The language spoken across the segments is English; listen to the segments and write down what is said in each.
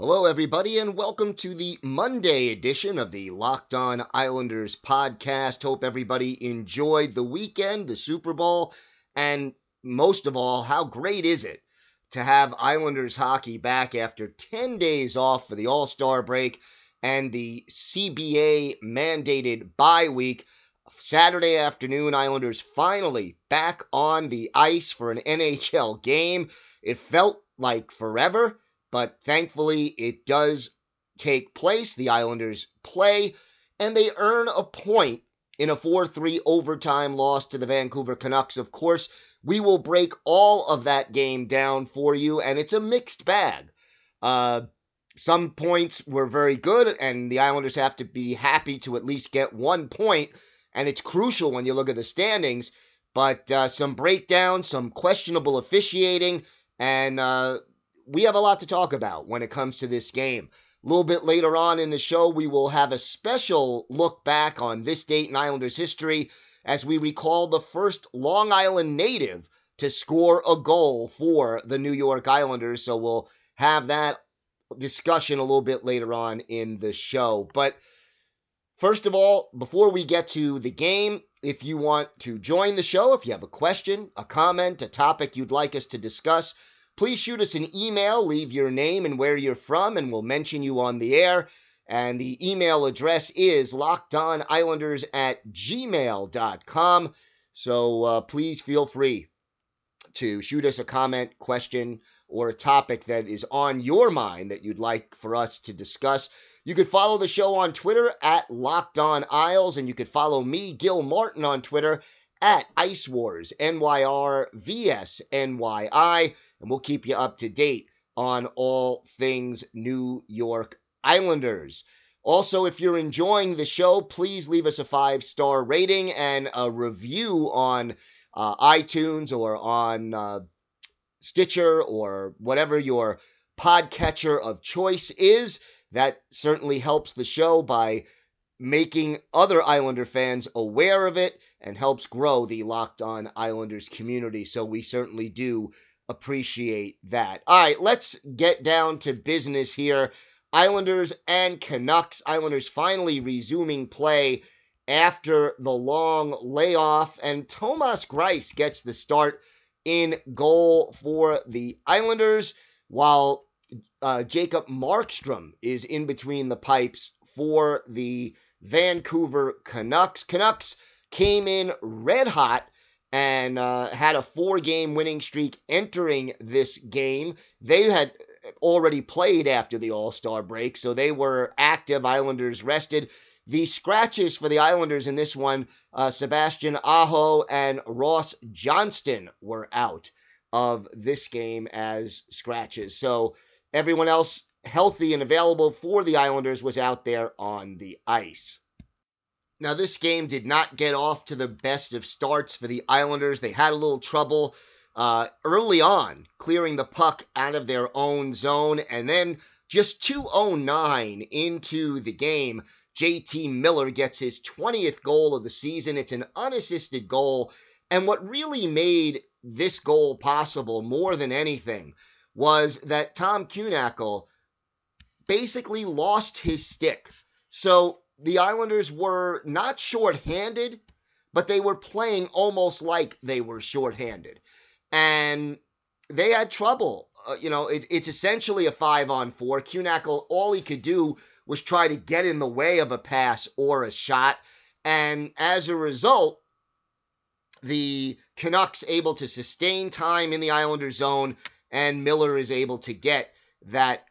Hello, everybody, and welcome to the Monday edition of the Locked On Islanders podcast. Hope everybody enjoyed the weekend, the Super Bowl, and most of all, how great is it to have Islanders hockey back after 10 days off for the All Star break and the CBA mandated bye week? Saturday afternoon, Islanders finally back on the ice for an NHL game. It felt like forever but thankfully it does take place. The Islanders play, and they earn a point in a 4 3 overtime loss to the Vancouver Canucks. Of course, we will break all of that game down for you, and it's a mixed bag. Uh, some points were very good, and the Islanders have to be happy to at least get one point, and it's crucial when you look at the standings. But uh, some breakdowns, some questionable officiating, and uh, we have a lot to talk about when it comes to this game. A little bit later on in the show, we will have a special look back on this date in Islanders history as we recall the first Long Island native to score a goal for the New York Islanders. So we'll have that discussion a little bit later on in the show. But first of all, before we get to the game, if you want to join the show, if you have a question, a comment, a topic you'd like us to discuss, please shoot us an email, leave your name and where you're from, and we'll mention you on the air. And the email address is lockedonislanders at gmail.com. So uh, please feel free to shoot us a comment, question, or a topic that is on your mind that you'd like for us to discuss. You could follow the show on Twitter at Locked On Isles, and you could follow me, Gil Martin, on Twitter at Ice Wars, NYRVSNYI and we'll keep you up to date on all things New York Islanders. Also, if you're enjoying the show, please leave us a five star rating and a review on uh, iTunes or on uh, Stitcher or whatever your podcatcher of choice is. That certainly helps the show by making other Islander fans aware of it and helps grow the Locked On Islanders community. So we certainly do appreciate that. All right, let's get down to business here. Islanders and Canucks. Islanders finally resuming play after the long layoff, and Thomas Greiss gets the start in goal for the Islanders, while uh, Jacob Markstrom is in between the pipes for the Vancouver Canucks. Canucks came in red hot and uh, had a four game winning streak entering this game. They had already played after the All Star break, so they were active. Islanders rested. The scratches for the Islanders in this one, uh, Sebastian Aho and Ross Johnston were out of this game as scratches. So everyone else healthy and available for the Islanders was out there on the ice. Now, this game did not get off to the best of starts for the Islanders. They had a little trouble uh, early on clearing the puck out of their own zone, and then just 209 into the game, JT Miller gets his 20th goal of the season. It's an unassisted goal, and what really made this goal possible more than anything was that Tom Kuhnhackl basically lost his stick. So the Islanders were not shorthanded, but they were playing almost like they were shorthanded. And they had trouble uh, you know, it, it's essentially a five on four. Kuhnhackl, all he could do was try to get in the way of a pass or a shot. And as a result, the Canucks able to sustain time in the Islanders zone, and Miller is able to get that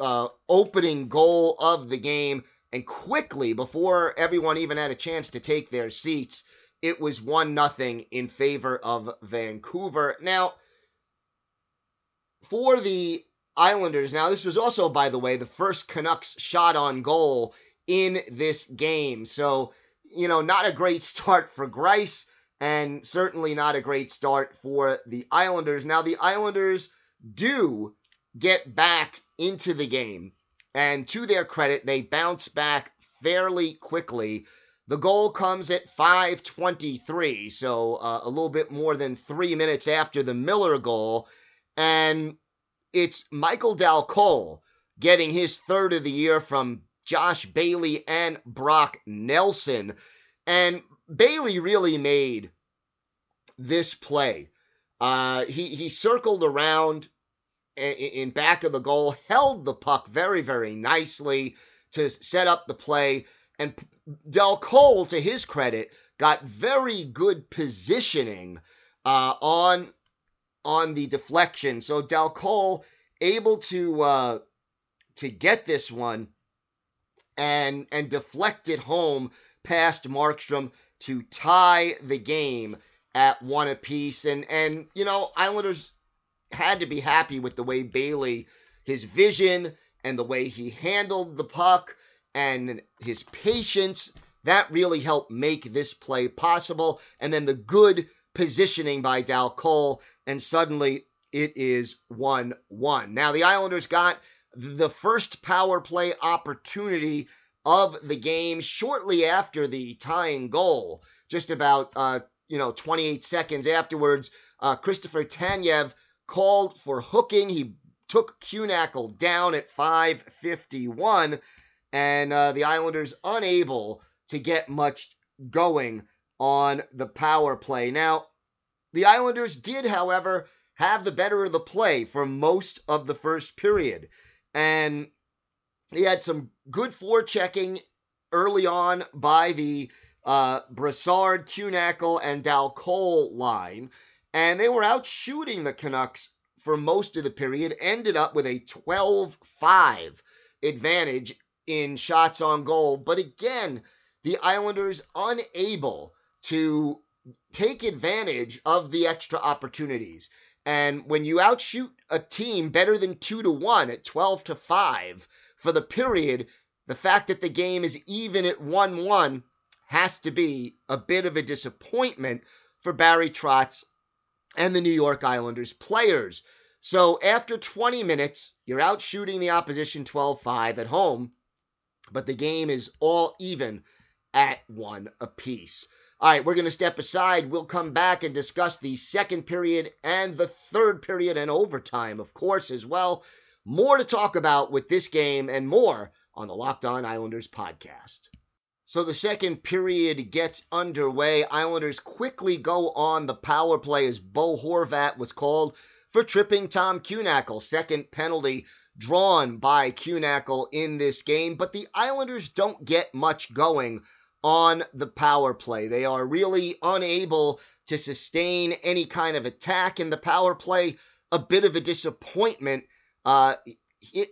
uh, opening goal of the game. And quickly, before everyone even had a chance to take their seats, it was 1 nothing in favor of Vancouver. Now, for the Islanders, now this was also, by the way, the first Canucks shot on goal in this game. So, you know, not a great start for Greiss and certainly not a great start for the Islanders. Now, the Islanders do get back into the game, and to their credit, they bounce back fairly quickly. The goal comes at 5:23, so uh, a little bit more than three minutes after the Miller goal, and it's Michael Dal Colle getting his third of the year from Josh Bailey and Brock Nelson. And Bailey really made this play. Uh, he, he circled around in back of the goal, held the puck very, very nicely to set up the play. And Dal Colle, to his credit, got very good positioning uh, on on the deflection. So Dal Colle able to uh, to get this one and and deflect it home past Markstrom to tie the game at one apiece. And and you know, Islanders had to be happy with the way Bailey, his vision and the way he handled the puck and his patience. That really helped make this play possible. And then the good positioning by Dal Colle, and suddenly it is 1 1. Now, the Islanders got the first power play opportunity of the game shortly after the tying goal. Just about, uh, you know, 28 seconds afterwards, uh, Christopher Tanev called for hooking. He took Kuhnhackl down at 5:51, and uh, the Islanders unable to get much going on the power play. Now, the Islanders did, however, have the better of the play for most of the first period. And he had some good forechecking early on by the uh, Brassard, Kuhnhackl, and Dal Colle line. And they were out shooting the Canucks for most of the period, ended up with a 12 5 advantage in shots on goal. But again, the Islanders unable to take advantage of the extra opportunities. And when you outshoot a team better than 2 to 1 at 12 to 5 for the period, the fact that the game is even at 1 1 has to be a bit of a disappointment for Barry Trotz and the New York Islanders players. So after 20 minutes, you're out shooting the opposition 12 5 at home, but the game is all even at one apiece. All right, we're going to step aside. We'll come back and discuss the second period and the third period and overtime, of course, as well. More to talk about with this game and more on the Locked On Islanders podcast. So the second period gets underway. Islanders quickly go on the power play as Bo Horvat was called for tripping Tom Kuhnhackl. Second penalty drawn by Kuhnhackl in this game, but the Islanders don't get much going on the power play. They are really unable to sustain any kind of attack in the power play. A bit of a disappointment uh,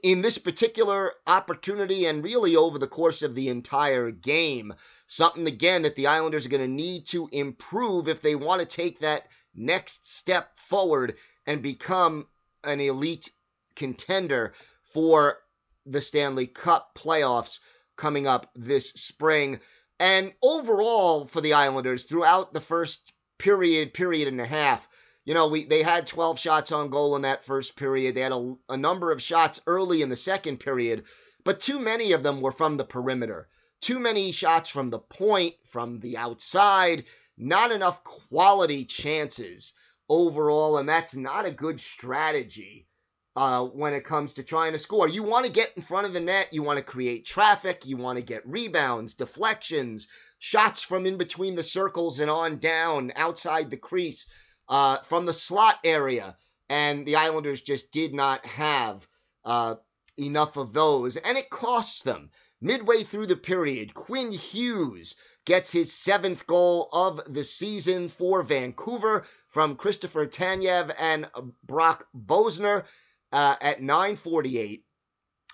in this particular opportunity and really over the course of the entire game. Something, again, that the Islanders are going to need to improve if they want to take that next step forward and become an elite contender for the Stanley Cup playoffs coming up this spring. And overall, for the Islanders, throughout the first period, period and a half, you know, we they had 12 shots on goal in that first period. They had a, a number of shots early in the second period, but too many of them were from the perimeter. Too many shots from the point, from the outside, not enough quality chances overall, and that's not a good strategy uh, when it comes to trying to score. You want to get in front of the net, you want to create traffic, you want to get rebounds, deflections, shots from in between the circles and on down, outside the crease, uh, from the slot area. and the Islanders just did not have uh, enough of those, and it cost them. Midway through the period, Quinn Hughes gets his seventh goal of the season for Vancouver from Christopher Tanev and Brock Boeser uh, at 948.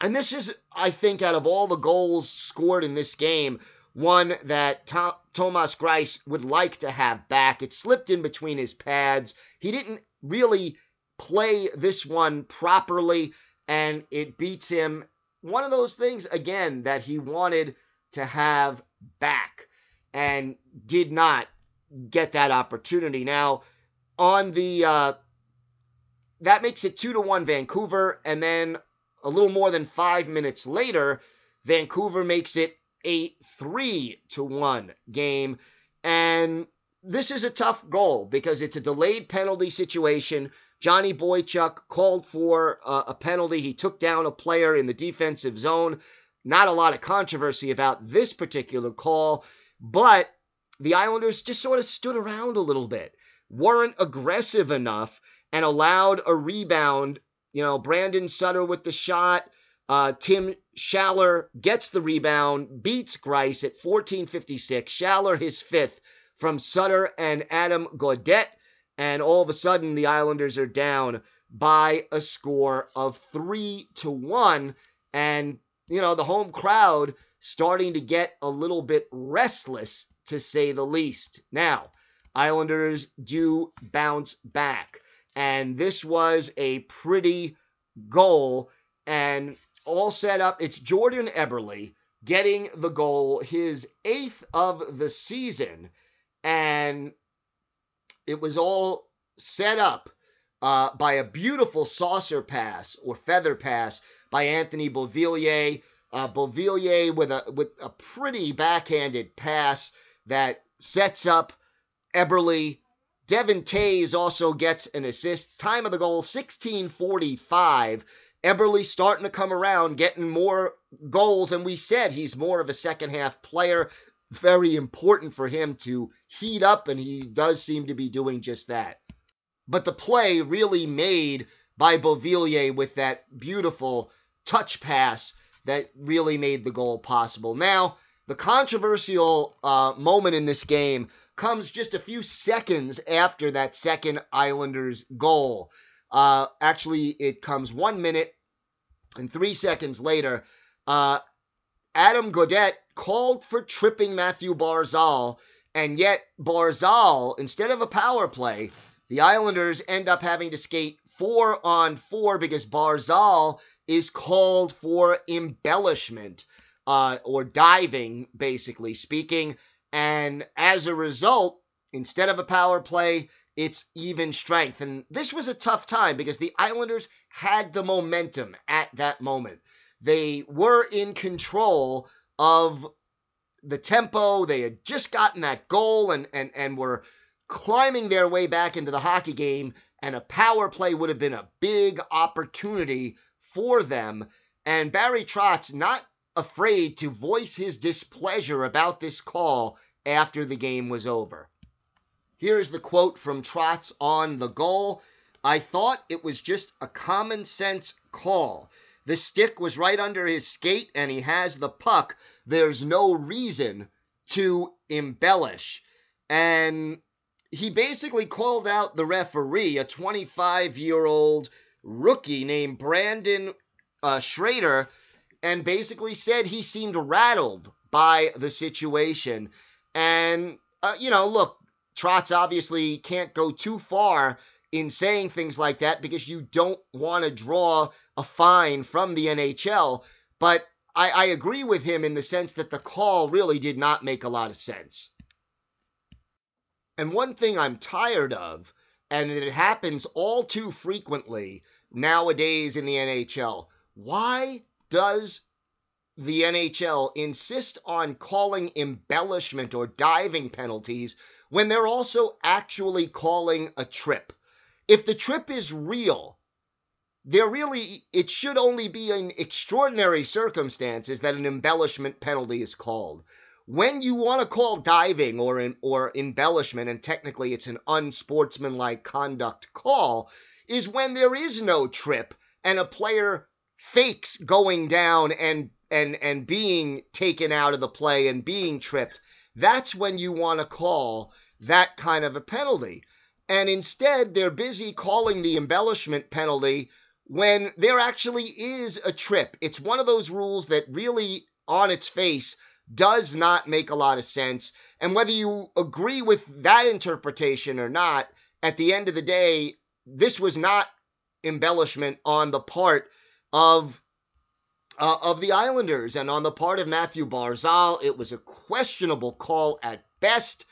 And this is, I think, out of all the goals scored in this game, one that Th- Thomas Greiss would like to have back. It slipped in between his pads. He didn't really play this one properly, and it beats him one of those things again that he wanted to have back and did not get that opportunity. Now, on the uh, that makes it two to one Vancouver, and then a little more than five minutes later, Vancouver makes it a three to one game, and this is a tough goal because it's a delayed penalty situation. Johnny Boychuk called for uh, a penalty. He took down a player in the defensive zone. Not a lot of controversy about this particular call, but the Islanders just sort of stood around a little bit, weren't aggressive enough, and allowed a rebound. You know, Brandon Sutter with the shot. Uh, Tim Schaller gets the rebound, beats Greiss at 14:56. Schaller his fifth from Sutter and Adam Gaudette and all of a sudden the Islanders are down by a score of three to one, and you know the home crowd starting to get a little bit restless to say the least. Now, Islanders do bounce back, and this was a pretty goal and all set up. It's Jordan Eberle getting the goal, his eighth of the season, and it was all set up uh, by a beautiful saucer pass or feather pass by Anthony Beauvillier. Uh, Beauvillier with a with a pretty backhanded pass that sets up Eberle. Devon Toews also gets an assist. Time of the goal 1645. Eberle starting to come around, getting more goals, and we said he's more of a second half player very important for him to heat up, and he does seem to be doing just that. But the play really made by Beauvillier with that beautiful touch pass that really made the goal possible. Now, the controversial uh, moment in this game comes just a few seconds after that second Islanders goal. Uh, actually, it comes one minute and three seconds later. Uh, Adam Gaudette called for tripping Matthew Barzal, and yet Barzal, instead of a power play, the Islanders end up having to skate four on four because Barzal is called for embellishment uh, or diving, basically speaking. And as a result, instead of a power play, it's even strength. And this was a tough time because the Islanders had the momentum at that moment. They were in control of the tempo. They had just gotten that goal and, and, and were climbing their way back into the hockey game, and a power play would have been a big opportunity for them. And Barry Trotz not afraid to voice his displeasure about this call after the game was over. Here's the quote from Trotz on the goal. I thought it was just a common sense call. The stick was right under his skate and he has the puck. There's no reason to embellish. And he basically called out the referee, a 25 year old rookie named Brandon uh, Schrader, and basically said he seemed rattled by the situation. And, uh, you know, look, Trotz obviously can't go too far in saying things like that because you don't want to draw a fine from the NHL. But I, I, agree with him in the sense that the call really did not make a lot of sense. And one thing I'm tired of, and it happens all too frequently nowadays in the NHL, why does the NHL insist on calling embellishment or diving penalties when they're also actually calling a trip? if the trip is real, there really it should only be in extraordinary circumstances that an embellishment penalty is called. When you want to call diving or in, or embellishment, and technically it's an unsportsmanlike conduct call, is when there is no trip and a player fakes going down and and and being taken out of the play and being tripped. That's when you want to call that kind of a penalty. And instead, they're busy calling the embellishment penalty when there actually is a trip. It's one of those rules that really, on its face, does not make a lot of sense. And whether you agree with that interpretation or not, at the end of the day, this was not embellishment on the part of uh, of the Islanders and on the part of Matthew Barzal. It was a questionable call at best,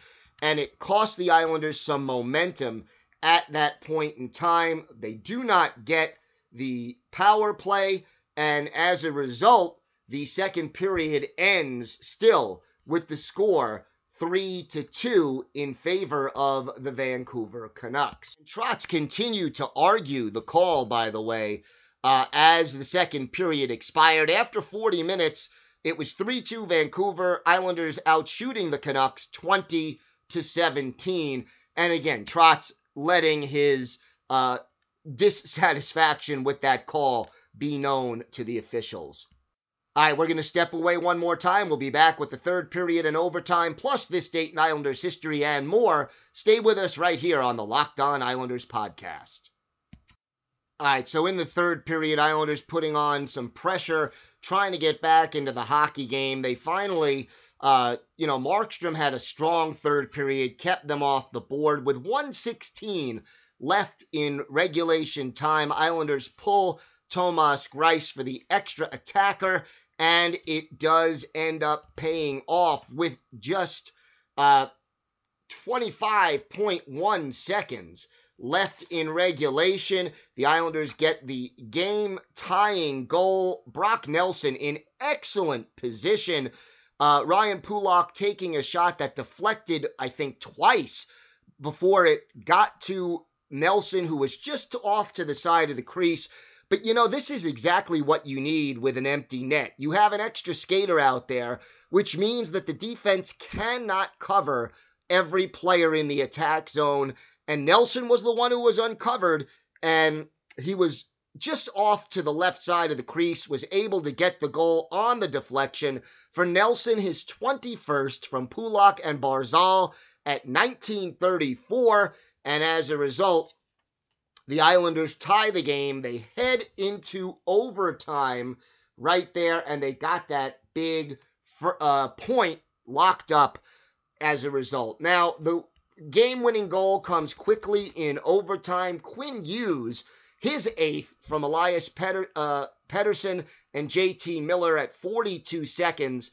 and it cost the Islanders some momentum at that point in time. They do not get the power play, and as a result, the second period ends still with the score 3 to 2 in favor of the Vancouver Canucks. Trotz continued to argue the call, by the way, uh, as the second period expired. After 40 minutes, it was 3 2 Vancouver, Islanders out shooting the Canucks 20 to 17. And again, Trotz letting his uh, dissatisfaction with that call be known to the officials. All right, we're going to step away one more time. We'll be back with the third period and overtime, plus this Dayton Islanders history and more. Stay with us right here on the Locked On Islanders podcast. All right, so in the third period, Islanders putting on some pressure, trying to get back into the hockey game. They finally, uh, you know, Markstrom had a strong third period, kept them off the board with 116 left in regulation time. Islanders pull Thomas Greiss for the extra attacker and it does end up paying off with just uh, 25.1 seconds left in regulation. The Islanders get the game tying goal. Brock Nelson in excellent position. Uh, Ryan Pulock taking a shot that deflected, I think, twice before it got to Nelson, who was just off to the side of the crease. But you know, this is exactly what you need with an empty net. You have an extra skater out there, which means that the defense cannot cover every player in the attack zone. And Nelson was the one who was uncovered, and he was just off to the left side of the crease, was able to get the goal on the deflection. For Nelson, his 21st from Pulock and Barzal at 1934. And as a result, the Islanders tie the game. They head into overtime right there, and they got that big uh, point locked up as a result. Now, the game winning goal comes quickly in overtime. Quinn Hughes, his eighth from Elias Petter, uh, Pettersson and JT Miller at 42 seconds.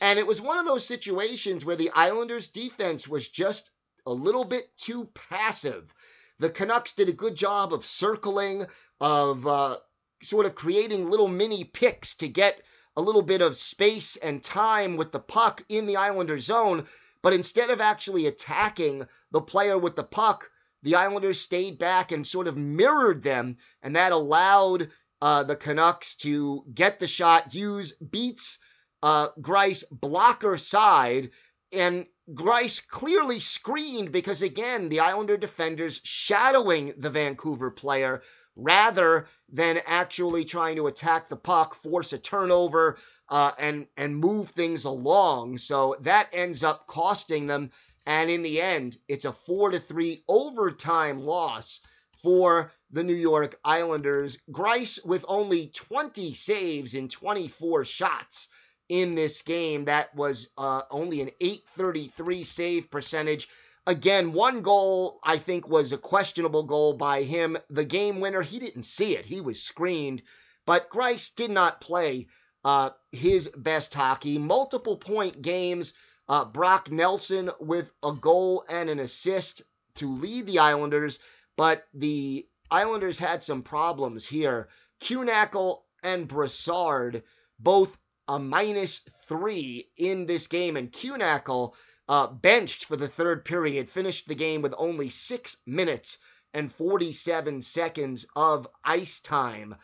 And it was one of those situations where the Islanders' defense was just a little bit too passive the Canucks did a good job of circling, of uh, sort of creating little mini picks to get a little bit of space and time with the puck in the Islander zone. But instead of actually attacking the player with the puck, the Islanders stayed back and sort of mirrored them, and that allowed uh, the Canucks to get the shot. Hughes beats uh, Greiss blocker side, and Greiss clearly screened because, again, the Islander defenders shadowing the Vancouver player rather than actually trying to attack the puck, force a turnover, uh, and and move things along. So that ends up costing them. And in the end, it's a four to three overtime loss for the New York Islanders. Greiss with only 20 saves in 24 shots in this game. That was uh, only an 833 save percentage. Again, one goal I think was a questionable goal by him. The game winner, he didn't see it. He was screened. But Greiss did not play uh, his best hockey. Multiple point games. Uh, Brock Nelson with a goal and an assist to lead the Islanders. But the Islanders had some problems here. Kühnhackl and Brassard both a minus three in this game, and Kühnhackl uh, benched for the third period, finished the game with only six minutes and 47 seconds of ice time.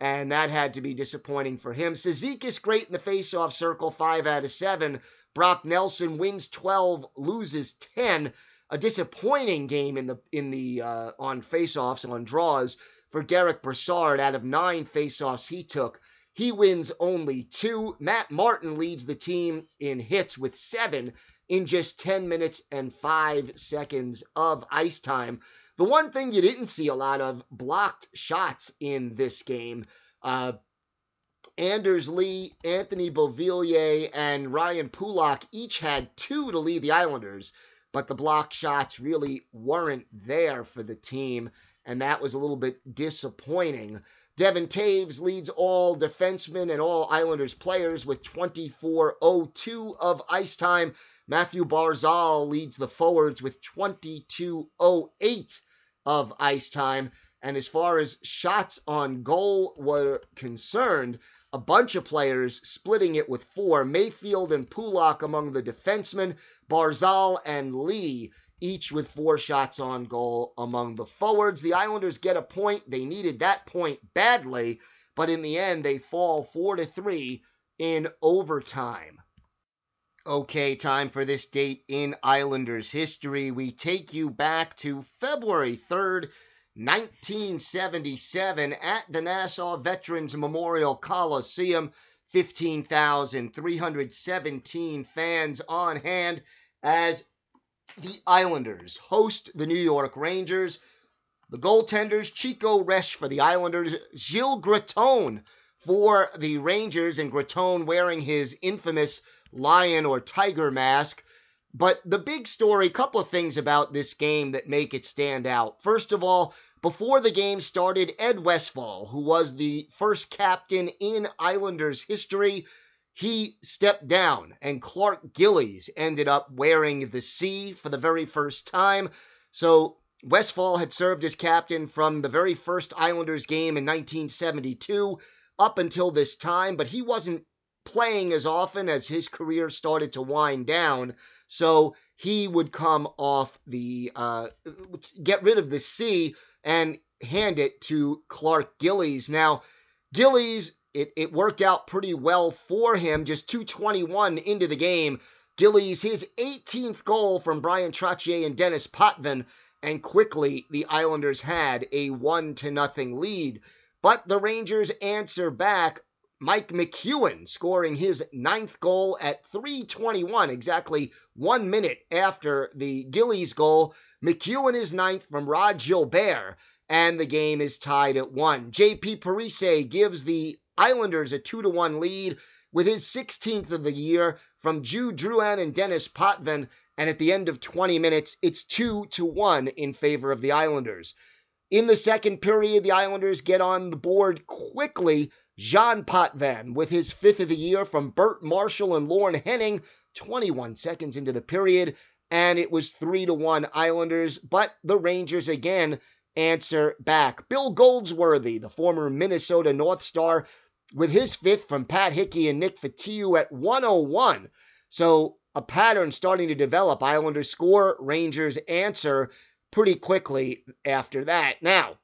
And that had to be disappointing for him. Cizikas great in the faceoff circle, five out of seven. Brock Nelson wins 12, loses 10. a disappointing game in the in the uh, on faceoffs and on draws for Derek Brassard. Out of nine faceoffs he took, he wins only two. Matt Martin leads the team in hits with seven in just 10 minutes and five seconds of ice time. The one thing you didn't see a lot of blocked shots in this game. Uh, Anders Lee, Anthony Beauvillier, and Ryan Pulock each had two to lead the Islanders, but the block shots really weren't there for the team, and that was a little bit disappointing. Devon Toews leads all defensemen and all Islanders players with 24.02 of ice time. Matthew Barzal leads the forwards with 22.08 of ice time. And as far as shots on goal were concerned, a bunch of players splitting it with four. Mayfield and Pulock among the defensemen, Barzal and Lee each with four shots on goal among the forwards. The Islanders get a point. They needed that point badly, but in the end they fall 4 to 3 in overtime. Okay, time for this date in Islanders history. We take you back to February 3rd, 1977 at the Nassau Veterans Memorial Coliseum. 15,317 fans on hand as the Islanders host the New York Rangers. The goaltenders, Chico Resch for the Islanders, Gilles Gratton for the Rangers, and Gratton wearing his infamous lion or tiger mask. But the big story, couple of things about this game that make it stand out. First of all, before the game started, Ed Westfall, who was the first captain in Islanders history, he stepped down, and Clark Gillies ended up wearing the C for the very first time. So Westfall had served as captain from the very first Islanders game in 1972 up until this time, but he wasn't playing as often as his career started to wind down. So he would come off the, uh, get rid of the C and hand it to Clark Gillies. Now, Gillies it, it worked out pretty well for him. Just 221 into the game. Gillies, his 18th goal from Bryan Trottier and Denis Potvin, and quickly the Islanders had a 1 to nothing lead. But the Rangers answer back. Mike McEwen scoring his ninth goal at 321, exactly one minute after the Gillies goal. McEwen is ninth from Rod Gilbert, and the game is tied at one. JP Parise gives the Islanders a 2 to 1 lead with his 16th of the year from Jude Drouin and Denis Potvin. And at the end of 20 minutes, it's 2 to 1 in favor of the Islanders. In the second period, the Islanders get on the board quickly. Jean Potvin with his fifth of the year from Bert Marshall and Lorne Henning, 21 seconds into the period, and it was 3 to 1 Islanders, but the Rangers again answer back. Bill Goldsworthy, the former Minnesota North Star, with his fifth from Pat Hickey and Nick Fotiu at 101. So a pattern starting to develop. Islanders score, Rangers answer pretty quickly after that. Now,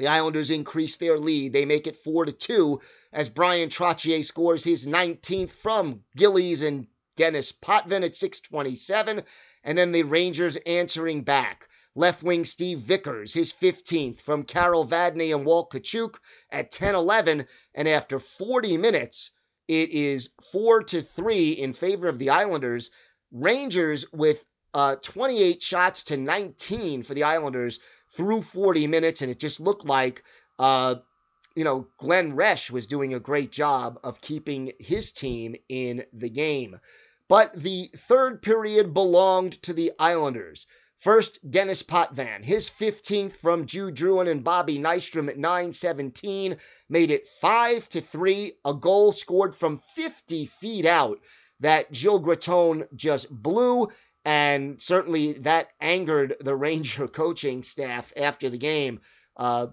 the Islanders increase their lead. They make it 4 to 2 as Bryan Trottier scores his 19th from Gillies and Denis Potvin at 627. And then the Rangers answering back. Left wing Steve Vickers, his 15th from Carol Vadnais and Walt Tkachuk at 10 11. And after 40 minutes, it is 4 to 3 in favor of the Islanders. Rangers with uh, 28 shots to 19 for the Islanders through 40 minutes, and it just looked like, uh, you know, Glenn Resch was doing a great job of keeping his team in the game. But the third period belonged to the Islanders. First, Denis Potvin, his 15th from Jude Drouin and Bobby Nystrom at 9:17 made it 5 to 3, a goal scored from 50 feet out that Gilles Gratton just blew and certainly that angered the Ranger coaching staff after the game. Uh,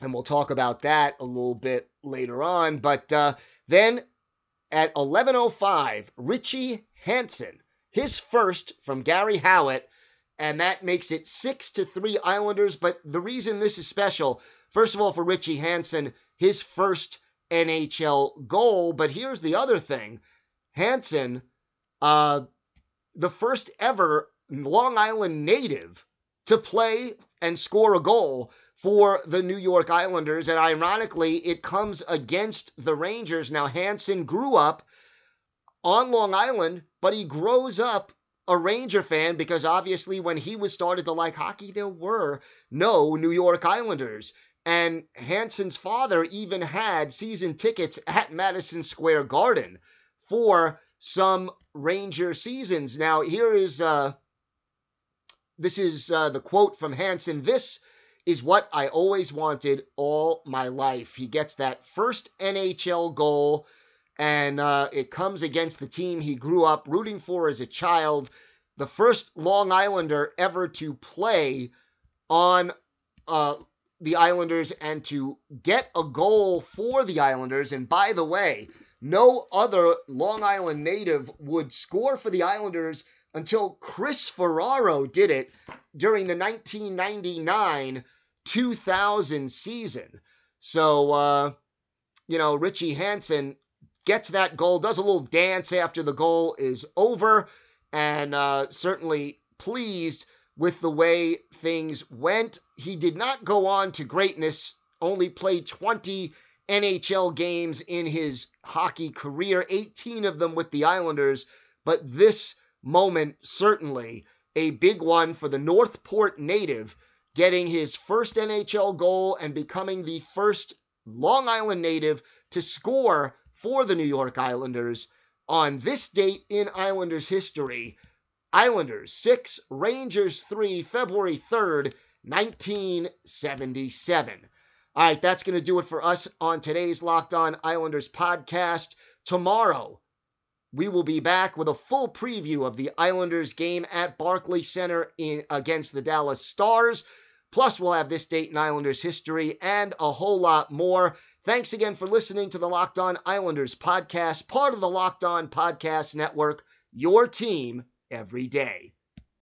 and we'll talk about that a little bit later on. But uh, then at 11:05, Richie Hansen, his first from Gary Howatt, and that makes it six to three Islanders. But the reason this is special, first of all, for Richie Hansen, his first NHL goal. But here's the other thing: Hansen, uh, the first ever Long Island native to play and score a goal for the New York Islanders. And ironically, it comes against the Rangers. Now, Hansen grew up on Long Island, but he grows up a Ranger fan because obviously when he was started to like hockey, there were no New York Islanders. And Hansen's father even had season tickets at Madison Square Garden for some Ranger seasons. Now, here is uh, this is uh, the quote from Hansen. This is what I always wanted all my life. He gets that first NHL goal, and uh, it comes against the team he grew up rooting for as a child. The first Long Islander ever to play on uh, the Islanders and to get a goal for the Islanders. And by the way, no other Long Island native would score for the Islanders until Chris Ferraro did it during the 1999 2000 season. So, uh, you know, Richie Hansen gets that goal, does a little dance after the goal is over, and uh, certainly pleased with the way things went. He did not go on to greatness, only played 20 NHL games in his hockey career, 18 of them with the Islanders, but this moment certainly a big one for the Northport native getting his first NHL goal and becoming the first Long Island native to score for the New York Islanders on this date in Islanders history. Islanders 6, Rangers 3, February 3rd, 1977. All right, that's going to do it for us on today's Locked On Islanders podcast. Tomorrow, we will be back with a full preview of the Islanders game at Barclays Center in, against the Dallas Stars. Plus, we'll have this date in Islanders history and a whole lot more. Thanks again for listening to the Locked On Islanders podcast, part of the Locked On Podcast Network, your team every day.